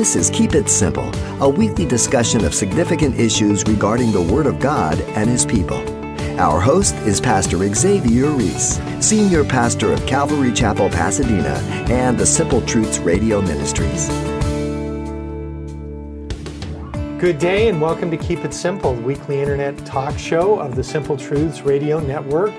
This is Keep It Simple, a weekly discussion of significant issues regarding the Word of God and His people. Our host is Pastor Xavier Reese, Senior Pastor of Calvary Chapel, Pasadena, and the Simple Truths Radio Ministries. Good day and welcome to Keep It Simple, the weekly internet talk show of the Simple Truths Radio Network.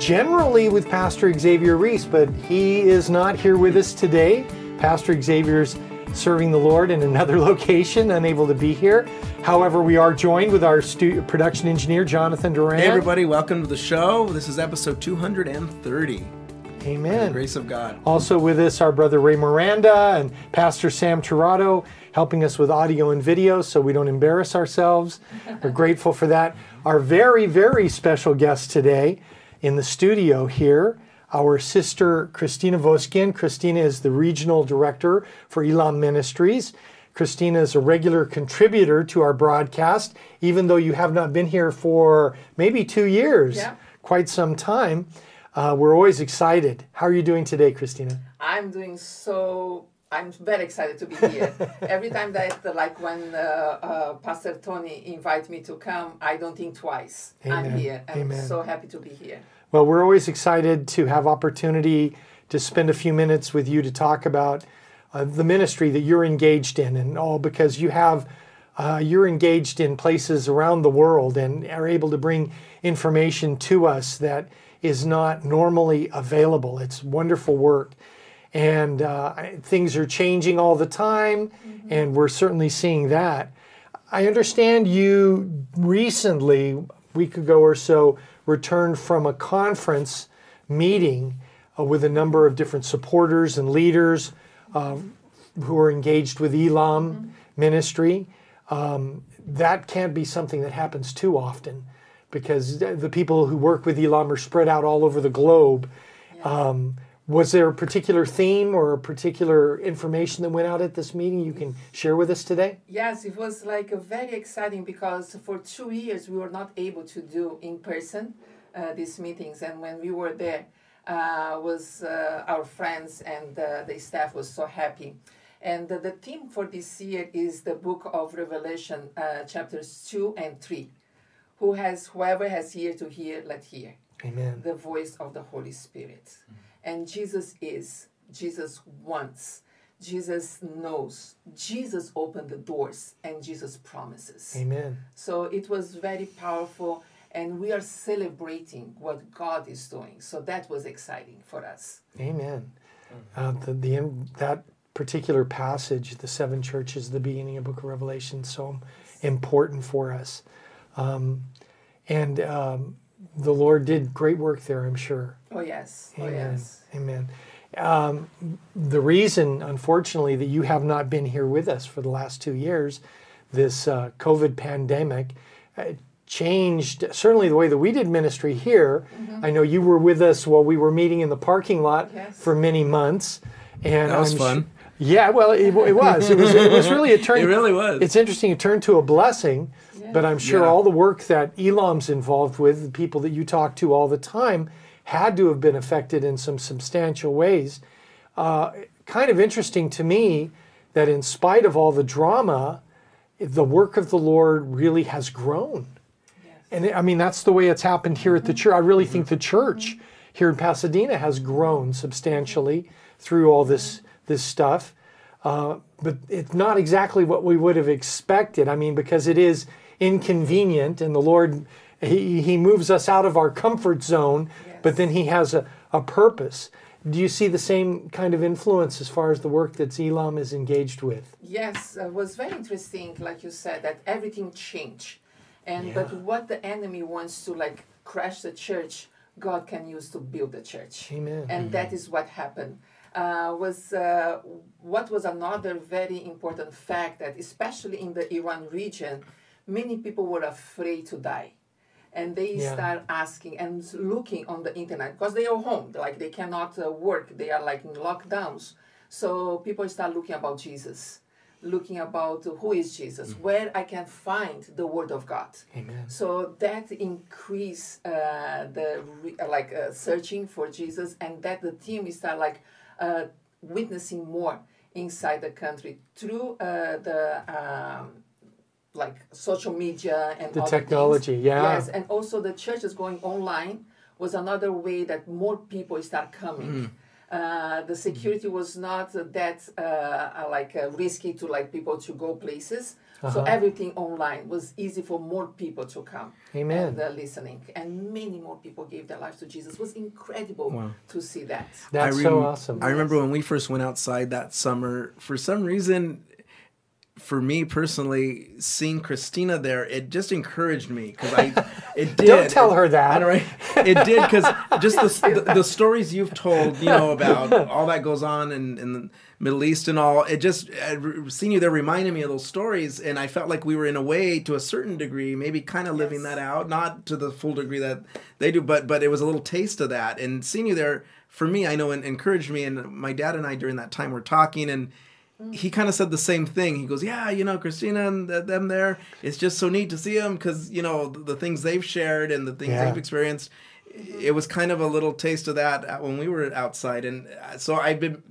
Generally with Pastor Xavier Reese, but he is not here with us today. Pastor Xavier's serving the Lord in another location, unable to be here. However, we are joined with our stu- production engineer, Jonathan Duran. Hey, everybody, welcome to the show. This is episode 230. Amen. grace of God. Also with us, our brother Ray Miranda and Pastor Sam Tirado, helping us with audio and video so we don't embarrass ourselves. We're grateful for that. Our very, very special guest today in the studio here our sister Christina Voskin. Christina is the regional director for Elam Ministries. Christina is a regular contributor to our broadcast, even though you have not been here for maybe two years, yeah. quite some time. Uh, we're always excited. How are you doing today, Christina? I'm doing so. I'm very excited to be here. Every time that, like when uh, uh, Pastor Tony invites me to come, I don't think twice. Amen. I'm here. I'm Amen. so happy to be here. Well, we're always excited to have opportunity to spend a few minutes with you to talk about uh, the ministry that you're engaged in, and all because you have uh, you're engaged in places around the world and are able to bring information to us that is not normally available. It's wonderful work, and uh, things are changing all the time, mm-hmm. and we're certainly seeing that. I understand you recently, a week ago or so, returned from a conference meeting uh, with a number of different supporters and leaders uh, who are engaged with Elam mm-hmm. ministry. Um, that can't be something that happens too often because the people who work with Elam are spread out all over the globe. Yeah. Um, was there a particular theme or a particular information that went out at this meeting you can share with us today? Yes, it was like very exciting because for two years we were not able to do in person uh, these meetings, and when we were there, uh, was uh, our friends and uh, the staff was so happy. And the, the theme for this year is the book of Revelation, uh, chapters two and three. Who has whoever has ear to hear, let hear. Amen. The voice of the Holy Spirit. Mm-hmm. And Jesus is, Jesus wants, Jesus knows, Jesus opened the doors, and Jesus promises. Amen. So it was very powerful, and we are celebrating what God is doing. So that was exciting for us. Amen. Uh, the, the, that particular passage, the seven churches, the beginning of Book of Revelation, so important for us. Um, and um, the Lord did great work there, I'm sure. Oh, yes. Amen. Oh, yes. Amen. Um, the reason, unfortunately, that you have not been here with us for the last two years, this uh, COVID pandemic, uh, changed certainly the way that we did ministry here. Mm-hmm. I know you were with us while we were meeting in the parking lot yes. for many months. And that was I'm fun. Sh- yeah, well, it, it, was. It was. It was really a turn. it really was. It's interesting. It turned to a blessing but I'm sure yeah. all the work that Elam's involved with, the people that you talk to all the time, had to have been affected in some substantial ways. Uh, kind of interesting to me that in spite of all the drama, the work of the Lord really has grown. Yes. And I mean, that's the way it's happened here at the church. I really think the church here in Pasadena has grown substantially through all this, this stuff. Uh, but it's not exactly what we would have expected. I mean, because it is inconvenient, and the Lord, He, he moves us out of our comfort zone, yes. but then He has a, a purpose. Do you see the same kind of influence as far as the work that Elam is engaged with? Yes, it was very interesting, like you said, that everything changed. And yeah. but what the enemy wants to like crash the church, God can use to build the church. Amen. And mm-hmm. that is what happened. Uh, was uh, what was another very important fact that especially in the Iran region, many people were afraid to die and they yeah. start asking and looking on the internet because they are home like they cannot uh, work they are like in lockdowns so people start looking about jesus looking about who is jesus mm-hmm. where i can find the word of god Amen. so that increase uh, the re- like uh, searching for jesus and that the team start like uh, witnessing more inside the country through uh, the um, like social media and The technology, things. yeah. Yes, and also the churches going online was another way that more people start coming. Uh, the security was not that uh, uh, like uh, risky to like people to go places. Uh-huh. So everything online was easy for more people to come Amen. and uh, listening, and many more people gave their lives to Jesus. It was incredible to see that. That's I so awesome. I remember when we first went outside that summer, for some reason, for me personally, seeing Christina there, it just encouraged me because I, it did. Don't tell her that. Right? It did because just the, the the stories you've told, you know, about all that goes on in, in the Middle East and all. It just uh, seeing you there reminded me of those stories, and I felt like we were in a way, to a certain degree, maybe kind of living Yes. that out, not to the full degree that they do, but but it was a little taste of that. And seeing you there for me, I know, and encouraged me. And my dad and I during that time were talking, and he kind of said the same thing. He goes, "Yeah, you know, Christina and th- them there. It's just so neat to see them because you know the, the things they've shared and the things Yeah. they've experienced. It was kind of a little taste of that when we were outside, and uh, so I've been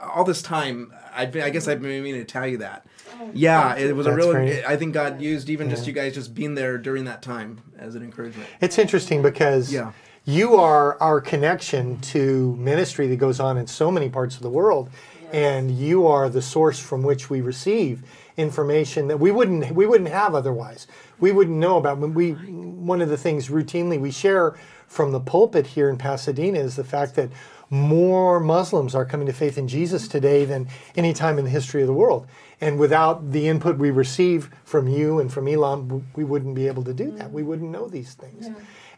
all this time. I've been, I guess I've been meaning to tell you that. Yeah, it was a Oh, real. great. I think God used even just you guys just being there during that time as an encouragement. It's interesting because Yeah. you are our connection to ministry that goes on in so many parts of the world, and you are the source from which we receive information that we wouldn't we wouldn't have otherwise. We wouldn't know about. When we one of the things routinely we share from the pulpit here in Pasadena is the fact that more Muslims are coming to faith in Jesus today than any time in the history of the world. And without the input we receive from you and from Elam, we wouldn't be able to do that. We wouldn't know these things.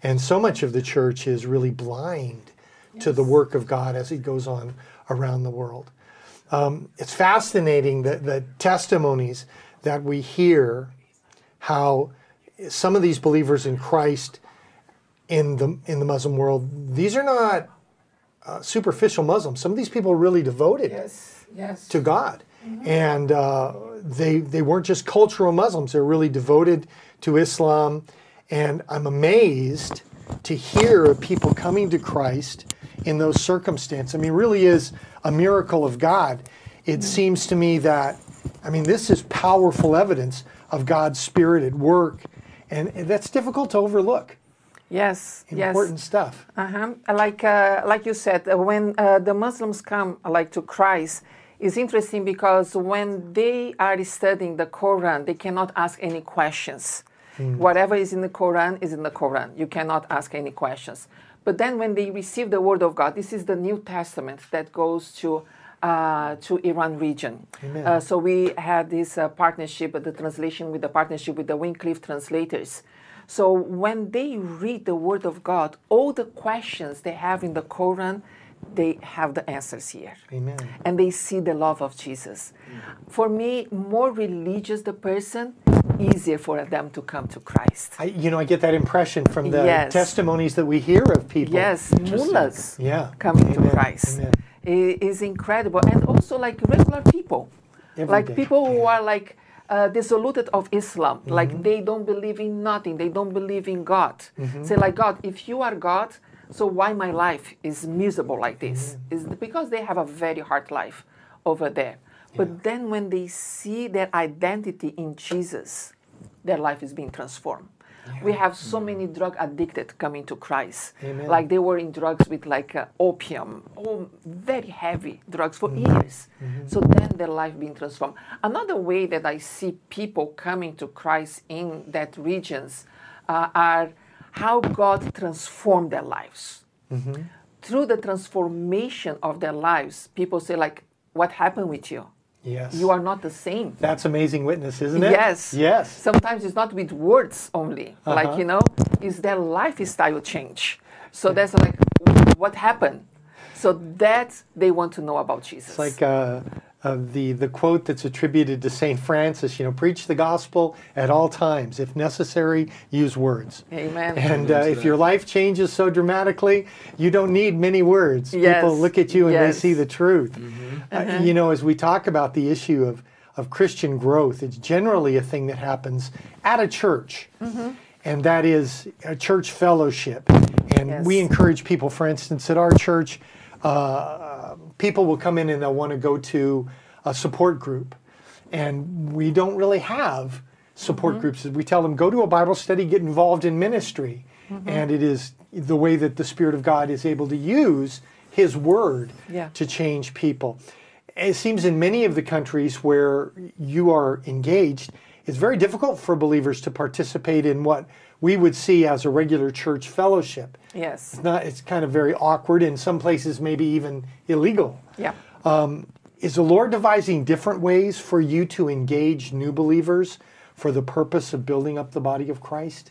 And so much of the church is really blind to the work of God as it goes on around the world. Um, it's fascinating that the testimonies that we hear, how some of these believers in Christ in the in the Muslim world, these are not uh, superficial Muslims. Some of these people are really devoted Yes, yes. to God, and uh, they they weren't just cultural Muslims. They're really devoted to Islam, and I'm amazed to hear of people coming to Christ in those circumstances. I mean, really is a miracle of God. It seems to me that, I mean, this is powerful evidence of God's Spirit at work, and that's difficult to overlook. Yes, Important yes. stuff. Uh-huh. Like uh, like you said, uh, when uh, the Muslims come like to Christ, it's interesting because when they are studying the Quran, they cannot ask any questions. Whatever is in the Quran is in the Quran. You cannot ask any questions. But then when they receive the Word of God, this is the New Testament that goes to uh, to Iran region. Uh, so we had this uh, partnership, the translation with the partnership with the Wycliffe translators. So when they read the Word of God, all the questions they have in the Quran, they have the answers here. Amen. And they see the love of Jesus. For me, more religious the person, easier for them to come to Christ. I, you know, I get that impression from the Yes. testimonies that we hear of people. Yes, mullahs Yeah. coming Amen. to Christ Amen. i- is incredible, and also like regular people, Every like day, people who are like uh, dissoluted of Islam, Mm-hmm. like they don't believe in nothing, they don't believe in God. Mm-hmm. Say like God, if you are God, so why my life is miserable like this? Mm-hmm. Is because they have a very hard life over there. But then when they see their identity in Jesus, their life is being transformed. We have so many drug addicted coming to Christ. Amen. Like they were in drugs with like uh, opium, very heavy drugs for years. So then their life being transformed. Another way that I see people coming to Christ in that regions uh, are how God transformed their lives. Through the transformation of their lives, people say like, "What happened with you? Yes. You are not the same." That's amazing witness, isn't it? Yes. Yes. Sometimes it's not with words only. Uh-huh. Like, you know, is their lifestyle change. So that's like, what happened? So that they want to know about Jesus. It's like uh, uh, the the quote that's attributed to Saint Francis. You know, preach the gospel at all times, if necessary, use words. Amen. And uh, if your life changes so dramatically, you don't need many words. People look at you and they see the truth. Uh, you know, as we talk about the issue of of Christian growth, it's generally a thing that happens at a church. And that is a church fellowship. And we encourage people, for instance, at our church, uh, people will come in and they'll want to go to a support group, and we don't really have support mm-hmm. groups. We tell them go to a Bible study, get involved in ministry, mm-hmm. and it is the way that the Spirit of God is able to use His Word Yeah. to change people. It seems in many of the countries where you are engaged, it's very difficult for believers to participate in what we would see as a regular church fellowship. Yes. It's not. It's kind of very awkward. In some places, maybe even illegal. Yeah. Is the Lord devising different ways for you to engage new believers for the purpose of building up the body of Christ?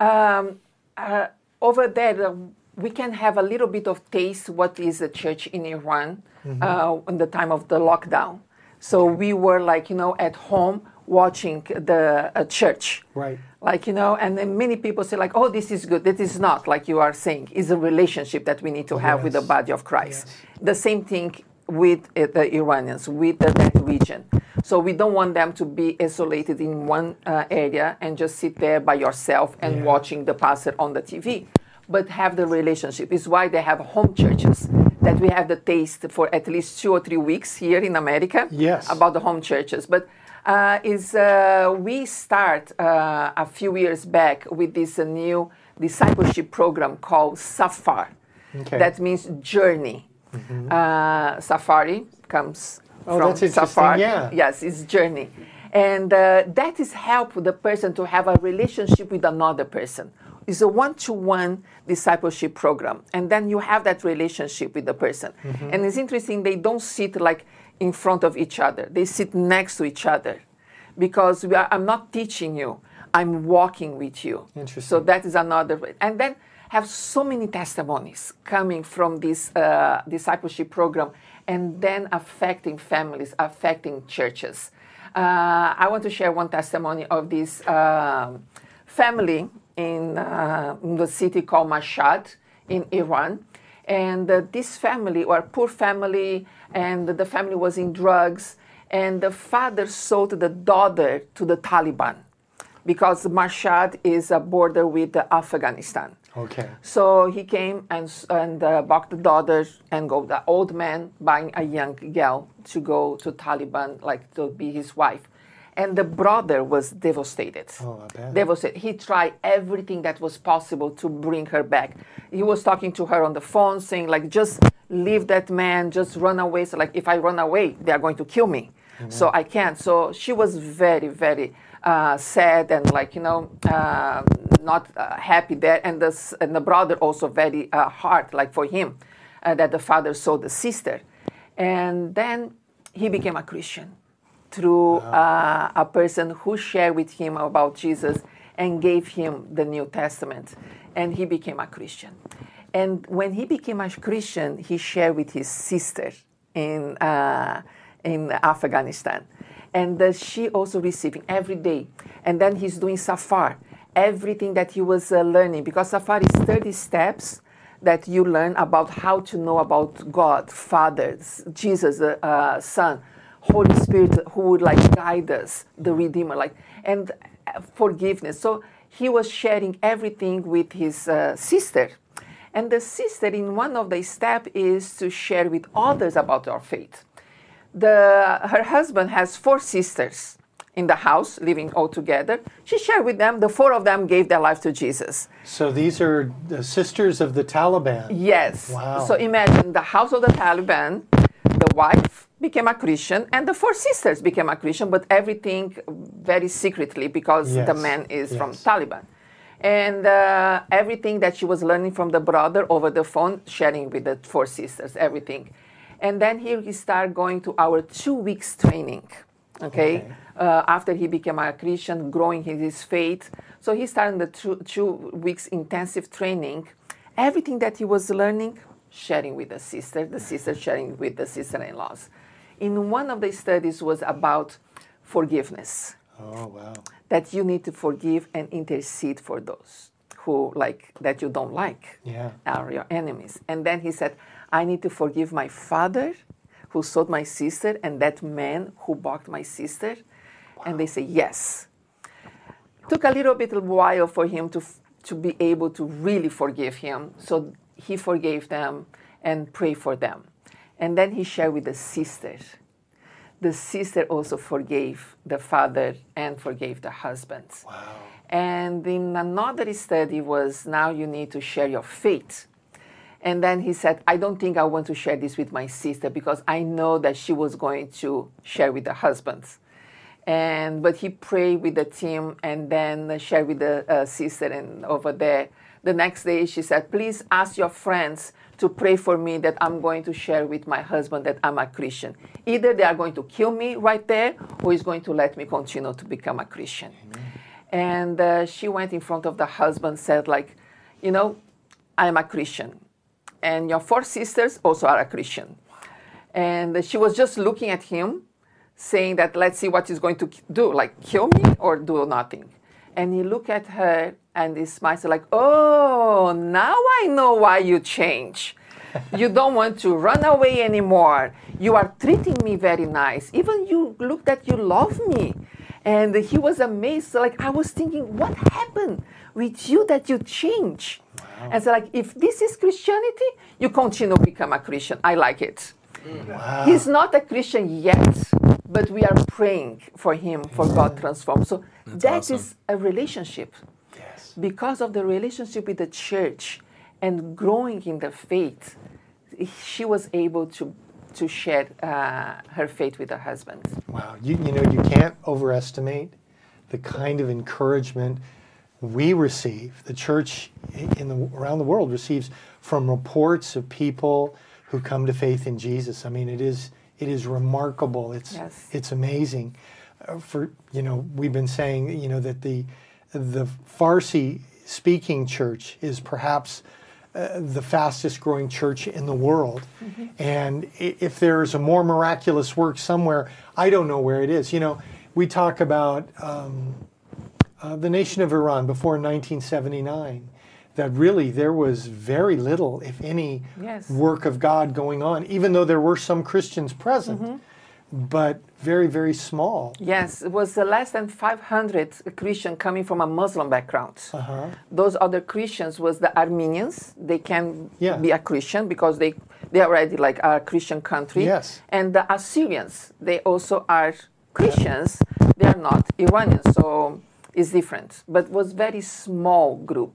over there, uh, we can have a little bit of taste what is a church in Iran uh, in the time of the lockdown. So we were like, you know, at home watching the uh, church. Right. Like, you know, and then many people say like, oh, this is good. This is not, like you are saying, is a relationship that we need to have with the body of Christ. The same thing with uh, the Iranians, with the, that region. So we don't want them to be isolated in one uh, area and just sit there by yourself and Yeah. watching the pastor on the TV, but have the relationship. It's why they have home churches that we have the taste for at least two or three weeks here in America Yes. about the home churches. But uh, is uh, we start uh, a few years back with this uh, new discipleship program called Safar. Okay. That means journey. Uh, safari comes Oh, from that's safari. yeah. Yes, it's journey. And uh, that is help the person to have a relationship with another person. It's a one-to-one discipleship program. And then you have that relationship with the person. Mm-hmm. And it's interesting, they don't sit like in front of each other. They sit next to each other. Because we are, I'm not teaching you, I'm walking with you. Interesting. So that is another way. And then have so many testimonies coming from this uh, discipleship program and then affecting families, affecting churches. Uh, I want to share one testimony of this um family in, uh, in the city called Mashhad in Iran. And uh, this family, or poor family, and the family was in drugs, and the father sold the daughter to the Taliban because Mashhad is a border with Afghanistan. Okay. So he came and, and uh, bought the daughter and go the old man buying a young girl to go to Taliban, like to be his wife. And the brother was devastated. Oh. Devastated. He tried everything that was possible to bring her back. He was talking to her on the phone, saying like, just leave that man, just run away. So like, if I run away, they are going to kill me. So I can't. So she was very, very uh, sad and like you know uh, not uh, happy there. And the and the brother also very uh, hard, like for him, uh, that the father saw the sister, and then he became a Christian through uh, a person who shared with him about Jesus and gave him the New Testament, and he became a Christian. And when he became a Christian, he shared with his sister in uh, in Afghanistan, and uh, she also receiving every day. And then he's doing safar, everything that he was uh, learning. Because safar is thirty steps that you learn about how to know about God, Father, Jesus, the uh, Son, Holy Spirit, who would like guide us, the Redeemer, like and uh, forgiveness. So he was sharing everything with his uh, sister, and the sister in one of the step is to share with others about our faith. The her husband has four sisters in the house living all together. She shared with them. The four of them gave their life to Jesus. So these are the sisters of the Taliban. Yes. Wow. So imagine the house of the Taliban, the wife became a Christian, and the four sisters became a Christian, but everything very secretly because the man is from Taliban. And uh, everything that she was learning from the brother over the phone, sharing with the four sisters, everything. And then here he started going to our two weeks training. Okay, Okay. Uh, after he became a Christian, growing in his faith. So he started the two, two weeks intensive training. Everything that he was learning, sharing with the sister, the sister sharing with the sister-in-laws. In one of the studies was about forgiveness Oh, wow. that you need to forgive and intercede for those who like that you don't like Yeah. are your enemies and then he said i need to forgive my father who sold my sister and that man who balked my sister and they say yes took a little bit of while for him to to be able to really forgive him so he forgave them and prayed for them. And then he shared with the sister. The sister also forgave the father and forgave the husband. Wow. And in another study was now you need to share your faith. And then he said, I don't think I want to share this with my sister because I know that she was going to share with the husband. And but he prayed with the team and then shared with the uh, sister and over there. The next day she said, please ask your friends to pray for me that I'm going to share with my husband that I'm a Christian. Either they are going to kill me right there or he's going to let me continue to become a Christian. Amen. And uh, she went in front of the husband, said like, you know, I'm a Christian. And your four sisters also are a Christian. And she was just looking at him, saying that, let's see what he's going to do, like kill me or do nothing. And he looked at her and he smiled, like, oh, now I know why you change. you don't want to run away anymore. You are treating me very nice. Even you look that you love me. And he was amazed. Like I was thinking, what happened with you that you change? Wow. And so like, if this is Christianity, you continue to become a Christian. I like it. Wow. He's not a Christian yet, but we are praying for him for God transform. So That's that awesome. is a relationship. Because of the relationship with the church and growing in the faith, she was able to to share uh, her faith with her husband. Wow, you, you know, you can't overestimate the kind of encouragement we receive, the church in the, around the world receives from reports of people who come to faith in Jesus. I mean, it is it is remarkable. It's yes. it's amazing. Uh, for you know, we've been saying you know that the the Farsi speaking church is perhaps uh, the fastest growing church in the world. Mm-hmm. And if there's a more miraculous work somewhere, I don't know where it is. You know, we talk about um, uh, the nation of Iran before 1979, that really there was very little, if any, yes. work of God going on, even though there were some Christians present. Mm-hmm but very, very small. Yes, it was less than 500 Christians coming from a Muslim background. Uh-huh. Those other Christians was the Armenians. They can yeah. be a Christian because they they are already like a Christian country. Yes. And the Assyrians, they also are Christians. They are not Iranians, so it's different. But was very small group.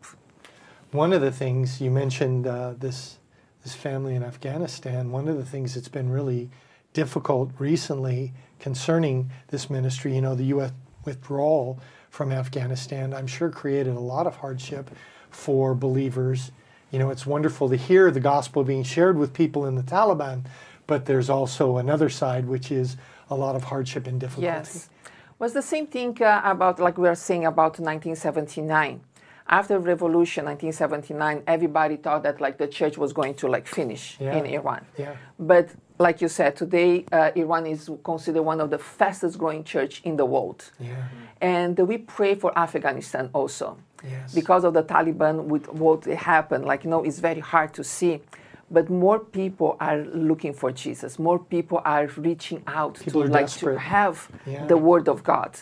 One of the things you mentioned uh, this this family in Afghanistan. One of the things that's been really difficult recently concerning this ministry. You know, the U.S. withdrawal from Afghanistan, I'm sure, created a lot of hardship for believers. You know, it's wonderful to hear the gospel being shared with people in the Taliban, but there's also another side, which is a lot of hardship and difficulty. Yes. Was the same thing uh, about, like we were saying about 1979 after the revolution 1979 everybody thought that like the church was going to like finish yeah. in iran yeah. but like you said today uh, iran is considered one of the fastest growing church in the world yeah. and we pray for afghanistan also yes. because of the taliban with what happened like you know it's very hard to see but more people are looking for jesus more people are reaching out people to like desperate. to have yeah. the word of god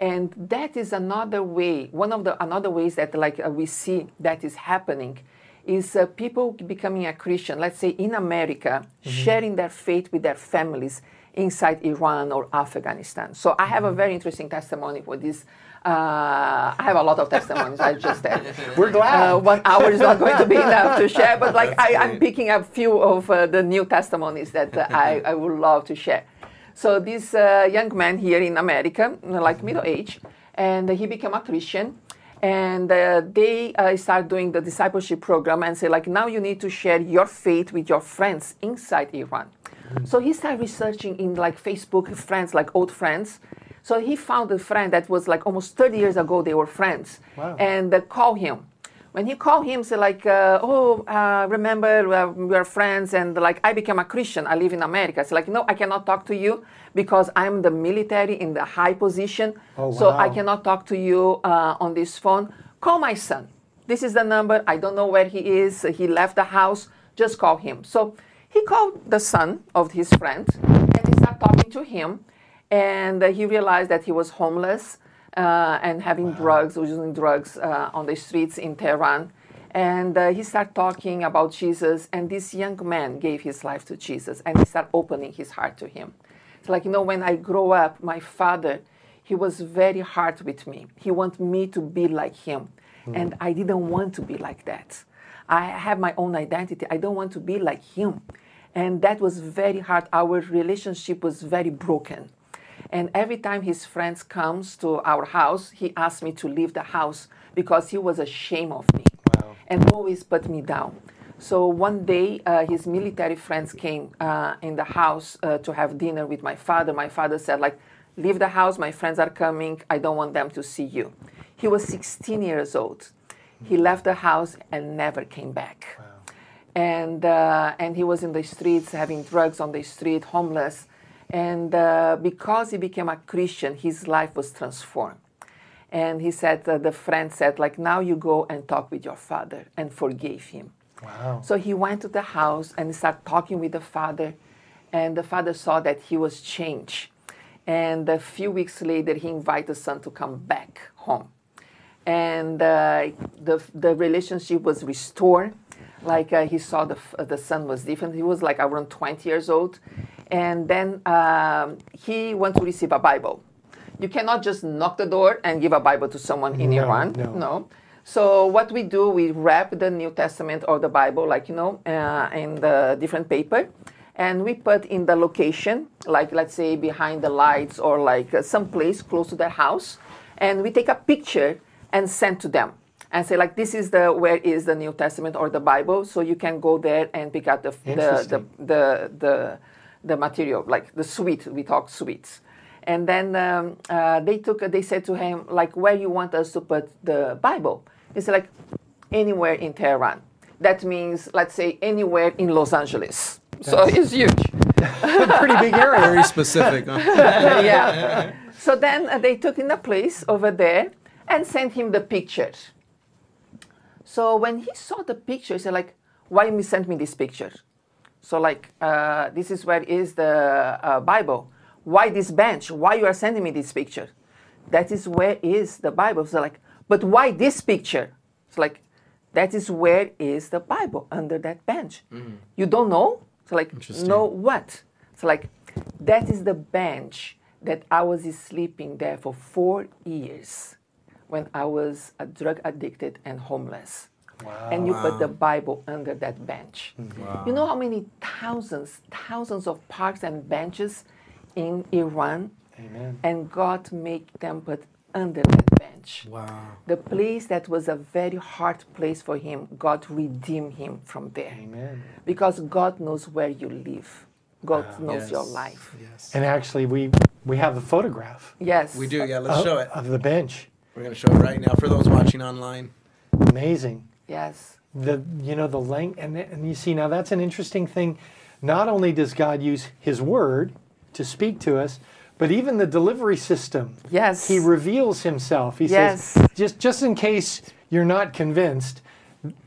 and that is another way one of the another ways that like uh, we see that is happening is uh, people becoming a christian let's say in america mm-hmm. sharing their faith with their families inside iran or afghanistan so i have mm-hmm. a very interesting testimony for this uh, I have a lot of testimonies. I just said. We're glad. Uh, one hour is not going to be enough to share, but like I, am picking up few of uh, the new testimonies that uh, I, I would love to share. So this uh, young man here in America, like middle age, and he became a Christian. And uh, they uh, start doing the discipleship program and say like, now you need to share your faith with your friends inside Iran. Mm-hmm. So he started researching in like Facebook friends, like old friends. So he found a friend that was like almost 30 years ago they were friends, wow. and uh, call him when he called him, say like, uh, oh, uh, remember uh, we are friends, and like I became a Christian. I live in America. It's like, no, I cannot talk to you because I'm the military in the high position, oh, wow. so I cannot talk to you uh, on this phone. Call my son. This is the number. I don't know where he is. He left the house. Just call him. So he called the son of his friend, and he started talking to him, and he realized that he was homeless uh, and having wow. drugs, using drugs uh, on the streets in Tehran. And uh, he started talking about Jesus, and this young man gave his life to Jesus, and he started opening his heart to him. Like, you know, when I grow up, my father, he was very hard with me. He wanted me to be like him, hmm. and I didn't want to be like that. I have my own identity. I don't want to be like him. And that was very hard. Our relationship was very broken. And every time his friends comes to our house, he asked me to leave the house because he was ashamed of me Wow. and always put me down. So one day, uh, his military friends came uh, in the house uh, to have dinner with my father. My father said, like, leave the house. My friends are coming. I don't want them to see you. He was 16 years old. He left the house and never came back. And, uh, and he was in the streets, having drugs on the street, homeless. And uh, because he became a Christian, his life was transformed. And he said, uh, the friend said, like, now you go and talk with your father and forgave him. Wow. So he went to the house and started talking with the father, and the father saw that he was changed. And a few weeks later, he invited the son to come back home. And uh, the, the relationship was restored. Like uh, he saw the, the son was different. He was like around 20 years old. And then um, he went to receive a Bible. You cannot just knock the door and give a Bible to someone in No, Iran. no. no. So what we do, we wrap the New Testament or the Bible, like you know, uh, in the different paper, and we put in the location, like let's say behind the lights or like uh, some place close to their house, and we take a picture and send to them and say like this is the where is the New Testament or the Bible, so you can go there and pick out the the the the, the, the material, like the sweet. We talk sweets. And then um, uh, they took, they said to him, like, where you want us to put the Bible? He said, like, anywhere in Tehran. That means, let's say, anywhere in Los Angeles. So it's huge. Pretty big area. Very specific. huh? yeah. So then uh, they took in a place over there and sent him the picture. So when he saw the picture, he said, like, why you sent me this picture? So like, uh, this is where is the uh, Bible. Why this bench? Why you are sending me this picture? That is where is the Bible. So like, but why this picture? It's like, that is where is the Bible under that bench. Mm. You don't know? So like, know what? So like, that is the bench that I was sleeping there for four years when I was a drug addicted and homeless. And you put the Bible under that bench. Mm-hmm. You know how many thousands, thousands of parks and benches in Iran? Amen. And God make them put under that bench. Wow. The place that was a very hard place for him, God redeemed him from there. Amen. Because God knows where you live. God ah, knows your life. Yes. And actually, we we have a photograph Yes. We do. Yeah. Let's of, show it. of the bench. We're gonna show it right now for those watching online. Amazing. Yes. The you know the length and and you see now that's an interesting thing. Not only does God use His Word to speak to us, but even the delivery system. Yes. He reveals Himself. He Yes. says, just just in case you're not convinced,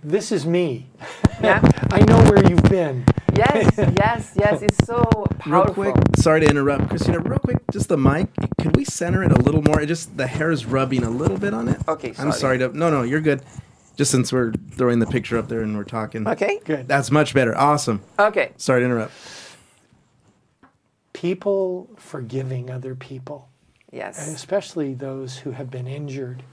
this is me. Yeah. I know where you've been. Yes, yes, yes. It's so Real quick, sorry to interrupt, Christina. Real quick, just the mic. Could we center it a little more? It just the hair is rubbing a little bit on it. Okay, I'm sorry. sorry to. No, no, you're good. Just since we're throwing the picture up there and we're talking. Okay. Good. That's much better. Awesome. Okay. Sorry to interrupt. People forgiving other people. and Yes. especially those who have been injured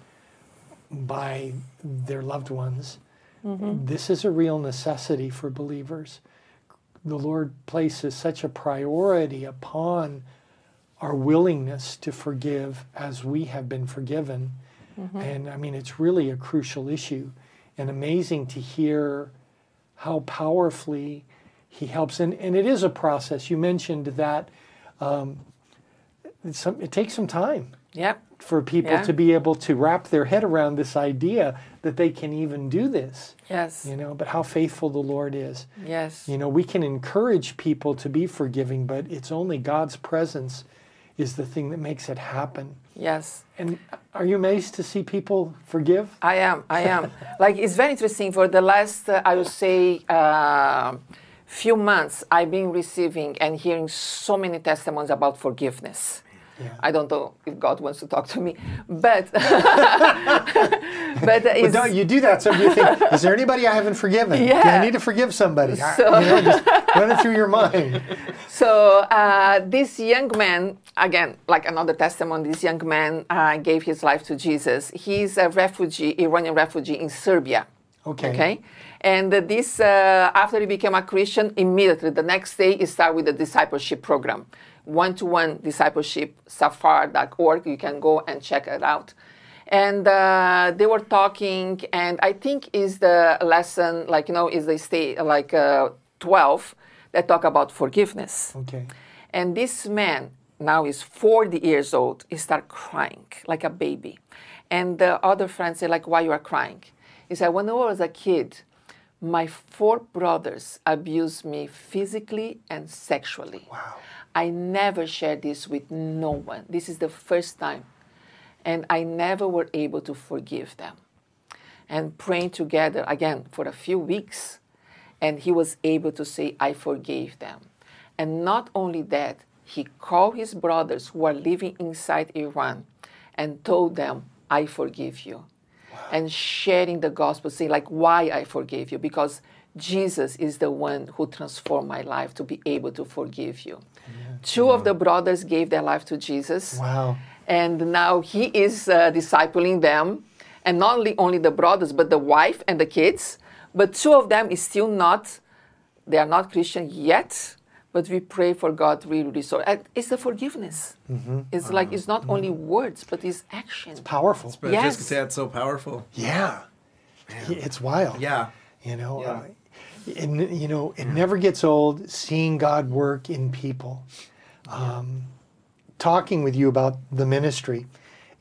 by their loved ones. Mm-hmm. This is a real necessity for believers. The Lord places such a priority upon our willingness to forgive as we have been forgiven. Mm-hmm. And I mean, it's really a crucial issue and amazing to hear how powerfully He helps. And, and it is a process. You mentioned that um, it's some, it takes some time Yeah. for people Yeah. to be able to wrap their head around this idea that they can even do this Yes. you know but how faithful the lord is Yes. you know we can encourage people to be forgiving but it's only god's presence is the thing that makes it happen Yes. and are you amazed to see people forgive I am. I am. like it's very interesting. For the last, uh, I would say, uh, few months, I've been receiving and hearing so many testimonies about forgiveness. I don't know if God wants to talk to me, but but, But it's, don't you do that? So you think, is there anybody I haven't forgiven? Do I need to forgive somebody? I- So- you know, just run it through your mind. So uh, this young man, again, like another testimony, this young man uh, gave his life to Jesus. He's a refugee, Iranian refugee in Serbia. Okay. Okay. And this, uh, after he became a Christian, immediately the next day he started with the discipleship program, one-to-one discipleship, safar.org. You can go and check it out. And uh, they were talking, and I think is the lesson, like you know, is the stay like uh, 12 that talk about forgiveness. Okay. And this man now is 40 years old. He start crying like a baby. And the other friends say, like, why you are crying? He said, when I was a kid, my four brothers abused me physically and sexually. Wow. I never shared this with no one. This is the first time. And I never were able to forgive them. And praying together again for a few weeks, and he was able to say, I forgave them. And not only that, he called his brothers who are living inside Iran and told them, I forgive you. And sharing the gospel, saying, like, why I forgave you, because Jesus is the one who transformed my life to be able to forgive you. Two of the brothers gave their life to Jesus. Wow. and now he is uh, discipling them. And not only, only the brothers but the wife and the kids. But two of them is still not they are not christian yet but we pray for god to really restore it's the forgiveness it's like it's not only words but it's action Powerful. But Yes. just to say it's so powerful. Yeah. It's wild. Yeah. You know, Yeah. uh, and, you know, it never gets old seeing God work in people. Um, talking with you about the ministry,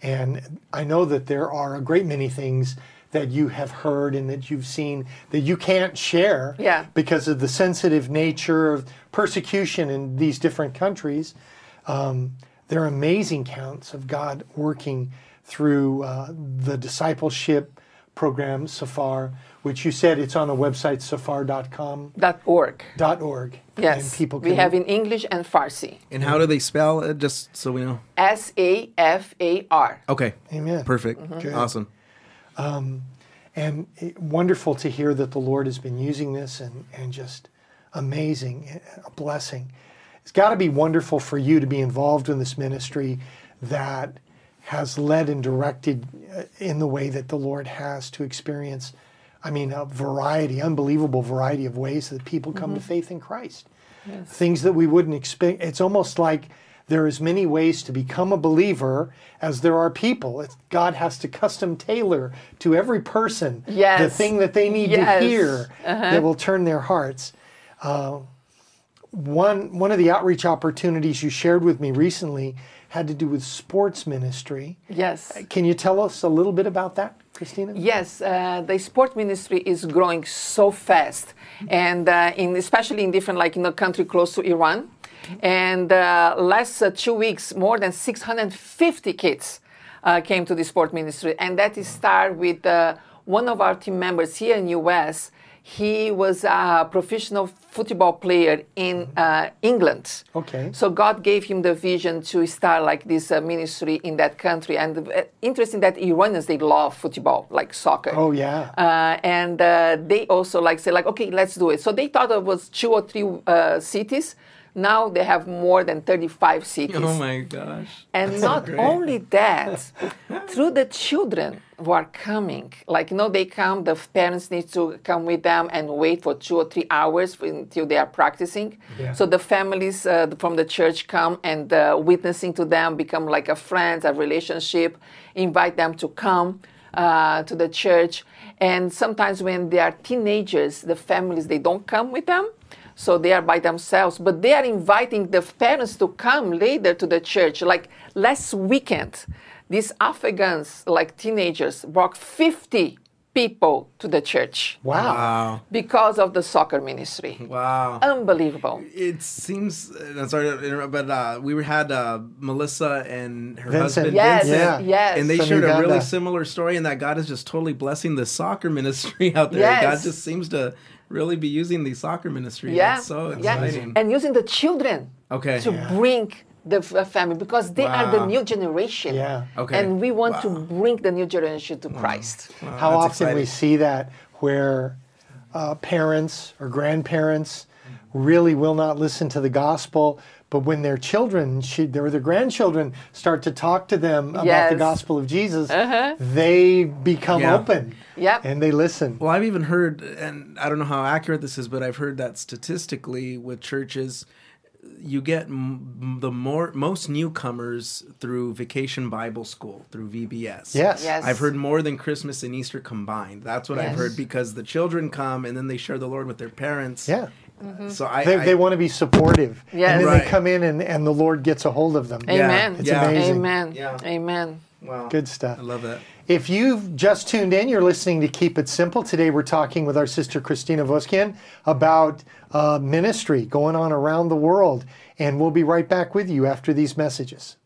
and I know that there are a great many things that you have heard and that you've seen that you can't share Yeah. because of the sensitive nature of persecution in these different countries. Um, there are amazing counts of God working through uh, the discipleship program, Safar, which you said it's on the website safar.com. dot org Dot org. yes And people we can, have in english and farsi And how do they spell it? Just so we know. s-a-f-a-r Okay. Amen. Perfect. Good. Awesome. Um, and it, wonderful to hear that the Lord has been using this and, and just amazing, eh, a blessing. It's got to be wonderful for you to be involved in this ministry that has led and directed uh, in the way that the Lord has to experience, I mean, a variety, unbelievable variety of ways that people come to mm-hmm. faith in Christ. Things that we wouldn't expect. It's almost like there are as many ways to become a believer as there are people. It's, God has to custom tailor to every person the thing that they need Yes. to hear that will turn their hearts. Uh, one one of the outreach opportunities you shared with me recently had to do with sports ministry. yes Can you tell us a little bit about that, Christina? Yes, uh, the sport ministry is growing so fast, and uh, in especially in different like in a country close to Iran, and uh, last uh, two weeks, more than 650 kids uh, came to the sport ministry, and that is start with uh, one of our team members here in U.S. He was a professional football player in uh, England. Okay. So God gave him the vision to start like this uh, ministry in that country. And interesting that Iranians they love football, like soccer. Oh yeah. Uh, and uh, they also like say like okay let's do it so they thought it was two or three uh, cities now they have more than 35 cities Oh my gosh. and not great. only that through the children who are coming like you know they come the parents need to come with them and wait for two or three hours until they are practicing Yeah. so the families uh, from the church come and uh, witnessing to them become like a friend a relationship invite them to come uh, to the church and sometimes when they are teenagers the families they don't come with them so they are by themselves, but they are inviting the parents to come later to the church. Like last weekend, these Afghans, like teenagers, brought 50 people to the church wow. Wow. because of the soccer ministry. Wow. Unbelievable. It seems. Uh, sorry to interrupt, but uh, we had uh, Melissa and her Vincent. husband Yes, Vincent, Yeah. yes. and they From shared a really similar story, and that God is just totally blessing the soccer ministry out there. Yes. God just seems to really be using the soccer ministry. yeah, That's so yeah, exciting. and using the children Okay. to Yeah. bring the family because they are the new generation. Yeah. Okay. And we want to bring the new generation to Christ. How that's often we see that where uh, parents or grandparents really will not listen to the gospel, but when their children she, or their grandchildren start to talk to them about the gospel of Jesus, uh-huh. they become Yeah. open Yep. and they listen. Well, I've even heard, and I don't know how accurate this is, but I've heard that statistically with churches, you get m- the more most newcomers through Vacation Bible School through VBS. Yes. Yes. I've heard more than Christmas and Easter combined. That's what I've heard because the children come and then they share the Lord with their parents. Yeah. So I, They, I they want to be supportive. Yes. And then Right. they come in and, and the Lord gets a hold of them. Yeah. Amen. It's Yeah. amazing. Amen. Yeah. Amen. wow, Good stuff. I love that. If you've just tuned in, you're listening to Keep It Simple. Today we're talking with our sister Christina Voskian about uh, ministry going on around the world. And we'll be right back with you after these messages.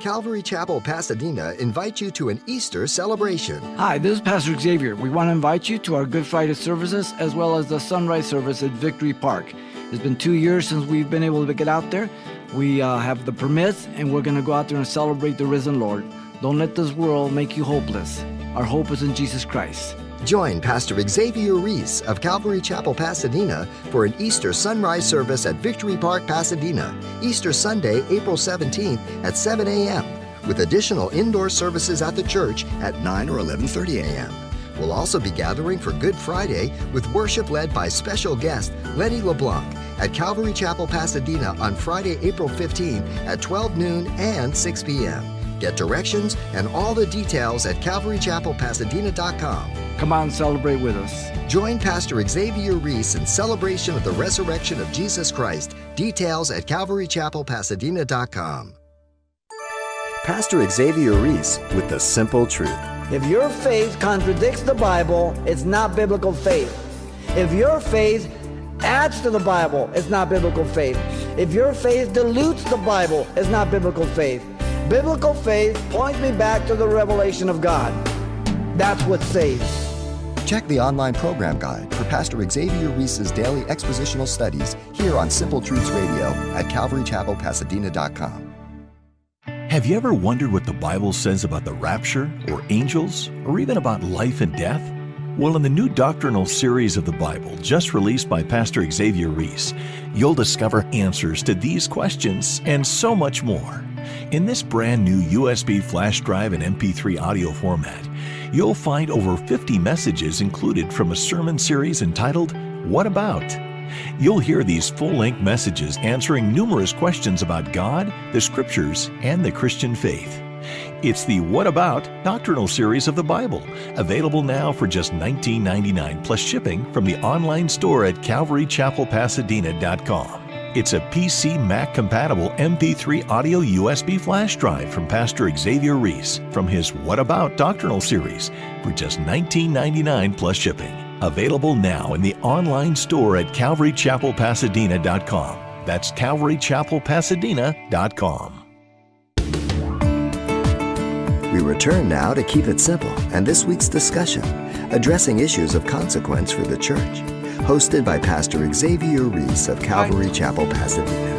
Calvary Chapel, Pasadena invites you to an Easter celebration. Hi, this is Pastor Xavier. We want to invite you to our Good Friday services as well as the sunrise service at Victory Park. It's been two years since we've been able to get out there. We uh, have the permits and we're going to go out there and celebrate the risen Lord. Don't let this world make you hopeless. Our hope is in Jesus Christ. Join Pastor Xavier Reese of Calvary Chapel, Pasadena for an Easter sunrise service at Victory Park, Pasadena, Easter Sunday, April 17th at 7 a.m., with additional indoor services at the church at 9 or 11:30 a.m. We'll also be gathering for Good Friday with worship led by special guest Lenny LeBlanc at Calvary Chapel, Pasadena on Friday, April 15 at 12 noon and 6 p.m. Get directions and all the details at calvarychapelpasadena.com. Come on, celebrate with us. Join Pastor Xavier Reese in celebration of the resurrection of Jesus Christ. Details at calvarychapelpasadena.com. Pastor Xavier Reese with the simple truth. If your faith contradicts the Bible, it's not biblical faith. If your faith adds to the Bible, it's not biblical faith. If your faith dilutes the Bible, it's not biblical faith. Biblical faith points me back to the revelation of God. That's what saves. Check the online program guide for Pastor Xavier Reese's daily expositional studies here on Simple Truths Radio at calvarychapelpasadena.com. Have you ever wondered what the Bible says about the rapture, or angels, or even about life and death? Well, in the new doctrinal series of the Bible, just released by Pastor Xavier Reese, you'll discover answers to these questions and so much more. In this brand new USB flash drive and MP3 audio format, you'll find over 50 messages included from a sermon series entitled, What About? You'll hear these full length messages answering numerous questions about God, the Scriptures, and the Christian faith. It's the What About doctrinal series of the Bible, available now for just $19.99 plus shipping from the online store at calvarychapelpasadena.com. It's a PC Mac compatible MP3 audio USB flash drive from Pastor Xavier Reese from his What About doctrinal series for just $19.99 plus shipping. Available now in the online store at calvarychapelpasadena.com. That's calvarychapelpasadena.com. We return now to Keep It Simple and this week's discussion, addressing issues of consequence for the church, hosted by Pastor Xavier Reese of Calvary Chapel, Pasadena.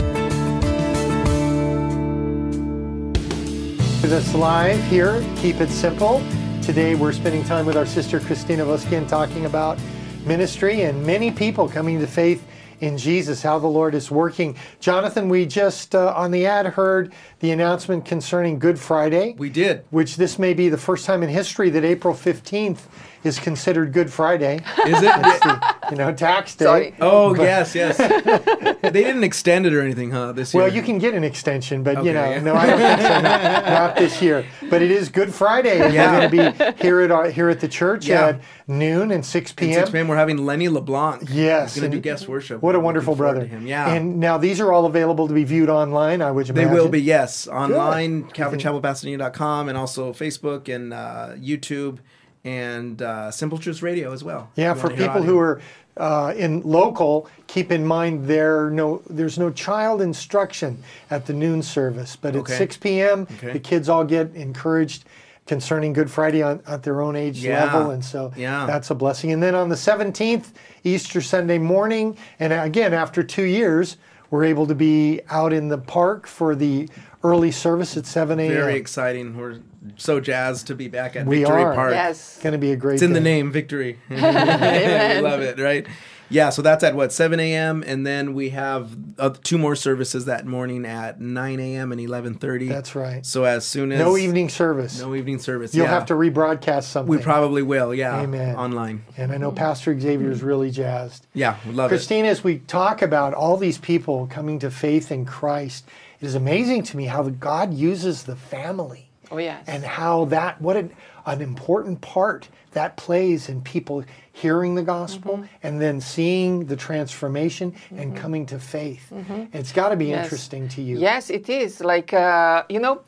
With us live here, Keep It Simple. Today we're spending time with our sister Christina Voskian talking about ministry and many people coming to faith in Jesus, how the Lord is working. Jonathan, we just uh, on the ad heard the announcement concerning Good Friday. We did. Which this may be the first time in history that April 15th is considered Good Friday. Is it? It's the, you know, tax day. Sorry. oh yes, yes. they didn't extend it or anything, huh? This year. Well, you can get an extension, but you know, yeah. no, I don't think so. Not, not this year. But it is Good Friday, and Yeah. we're going to be here at our, here at the church Yeah. at noon and six At p.m. 6 p.m. We're having Lenny LeBlanc. Yes, going to do guest worship. What a wonderful brother! to Him. Yeah. And now these are all available to be viewed online. I would imagine They will be, yes, online, CalvaryChapelPasadena.com, and also Facebook and uh, YouTube and uh, Simple Truths Radio as well. Yeah, for people who are uh, in local, keep in mind there no there's no child instruction at the noon service, but Okay. at 6 p.m. Okay. the kids all get encouraged concerning Good Friday on, at their own age Yeah. level, and so Yeah. that's a blessing. And then on the 17th, Easter Sunday morning, and again after two years, we're able to be out in the park for the early service at 7 a.m. Very exciting. We're so jazzed to be back at We Victory are. Park. Yes. It's Going to be a great It's in the name, victory. we love it, right? Yeah, so that's at what 7 a.m. and then we have uh, two more services that morning at 9 a.m. and 11:30. That's right. So as soon as No evening service. no evening service, You'll yeah. have to rebroadcast something. We probably will, yeah. Amen. Online, and I know Pastor Xavier is really jazzed. yeah, we love it. Christine, as we talk about all these people coming to faith in Christ, it is amazing to me how the God uses the family Oh yes. and how that what an, an important part that plays in people hearing the gospel Mm-hmm. and then seeing the transformation and coming to faith. It's got to be Mm-hmm. Yes. interesting to you. Yes, it is. Like, uh, you know,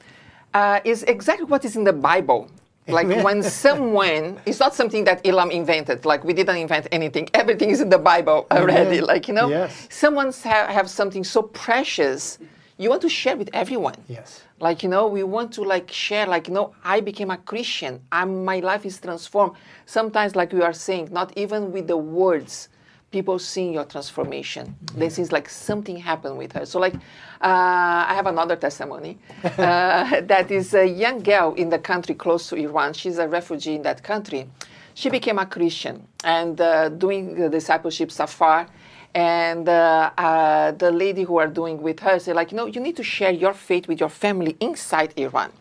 uh, it's exactly what is in the Bible. Like Amen. when someone, it's not something that Elam invented. Like we didn't invent anything. Everything is in the Bible already. Amen. Like, you know, Yes. someone's ha- have something so precious, you want to share with everyone. Yes. Like, you know, we want to like share, like, you know, I became a Christian. I'm, my life is transformed. Sometimes, like we are saying, not even with the words, people seeing your transformation. They seems like something happened with her. So, like, uh, I have another testimony uh, that is a young girl in the country close to Iran. She's a refugee in that country. She became a Christian and uh, doing the discipleship safar and uh, uh, the lady who are doing with her said like you know you need to share your faith with your family inside iran.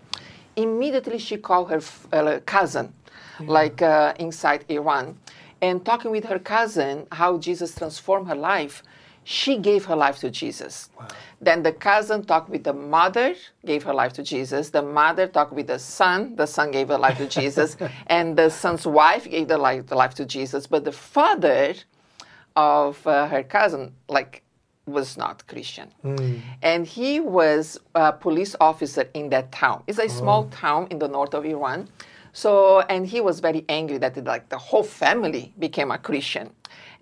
Immediately she called her f- uh, cousin like uh, inside iran. And talking with her cousin how jesus transformed her life she gave her life to jesus. Then the cousin talked with the mother gave her life to jesus. The mother talked with the son the son gave her life to jesus. And the son's wife gave the life, the life to jesus. But the father of uh, her cousin like was not christian. And he was a police officer in that town. It's a small town in the north of iran. So and he was very angry that like the whole family became a christian.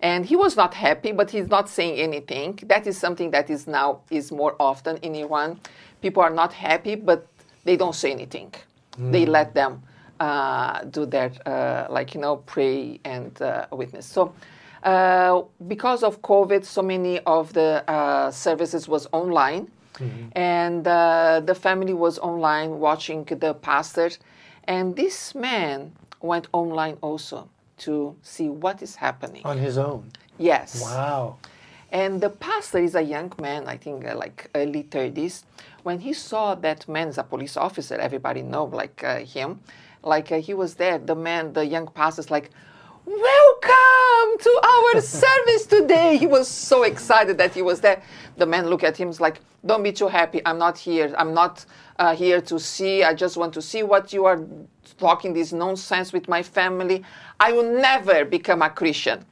And he was not happy but he's not saying anything. That is something that is now is more often in iran. People are not happy but they don't say anything. They let them uh, do their uh, like you know pray and uh, witness. So uh, because of COVID, so many of the uh, services was online, and uh, the family was online watching the pastor, and this man went online also to see what is happening. On his own. Yes. Wow. And the pastor is a young man, I think uh, like early 30s. When he saw that man as a police officer, everybody know like uh, him, like uh, he was there. The man, the young pastor's like, welcome to our service today. He was so excited that he was there. The man looked at him like, don't be too happy. I'm not here. I'm not uh, here to see. I just want to see what you are talking this nonsense with my family. I will never become a Christian.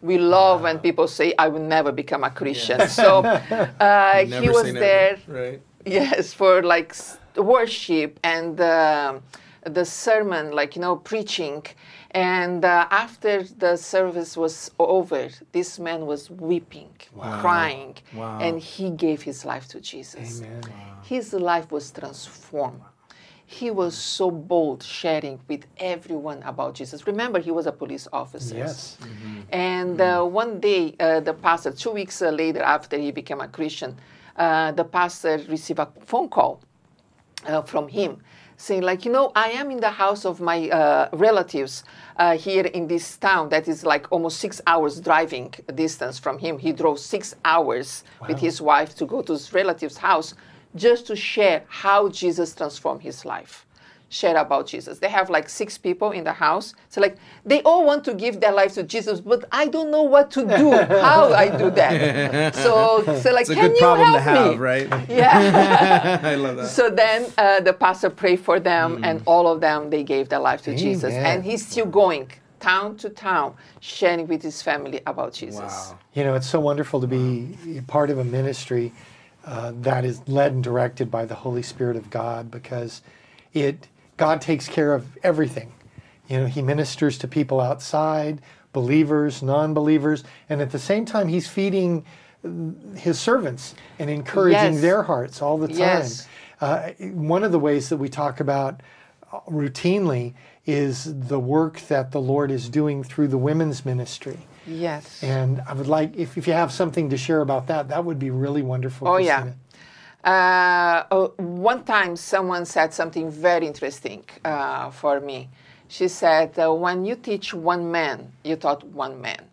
We love when people say, I will never become a Christian. So uh, he was there. right? Yes, for like worship and um the sermon, like, you know, preaching. And uh, after the service was over, this man was weeping, crying, Wow. and he gave his life to Jesus. Amen. His life was transformed. He was so bold sharing with everyone about Jesus. Remember, he was a police officer. Yes. And uh, one day, uh, the pastor, two weeks uh, later after he became a Christian, uh, the pastor received a phone call uh, from him saying, like, you know, I am in the house of my uh, relatives uh, here in this town that is like almost six hours driving distance from him. He drove six hours with his wife to go to his relative's house just to share how Jesus transformed his life share about Jesus. They have like six people in the house. So like they all want to give their life to Jesus, but I don't know what to do. how I do that. So so like It's a can good you problem help to have, me? right? Yeah. I love that. so then uh, the pastor prayed for them, and all of them they gave their life to Jesus, and he's still going town to town, sharing with his family about Jesus. Wow. You know, it's so wonderful to be part of a ministry uh, that is led and directed by the Holy Spirit of God because it God takes care of everything. You know, He ministers to people outside, believers, non-believers, and at the same time, He's feeding uh, His servants and encouraging Yes. their hearts all the time. Yes. Uh, one of the ways that we talk about routinely is the work that the Lord is doing through the women's ministry. Yes. And I would like, if, if you have something to share about that, that would be really wonderful. Oh, yeah. Uh, oh, one time, someone said something very interesting uh, for me. She said, uh, When you teach one man, you taught one man.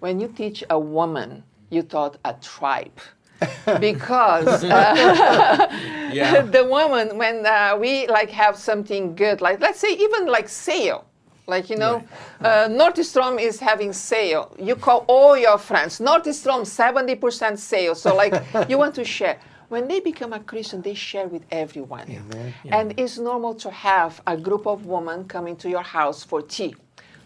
When you teach a woman, you taught a tribe. because uh, Yeah. the woman, when uh, we like have something good, like let's say even like sale, like you know, uh, Nordstrom is having sale. You call all your friends. Nordstrom, seventy percent sale. So like you want to share. When they become a Christian, they share with everyone. And it's normal to have a group of women coming to your house for tea.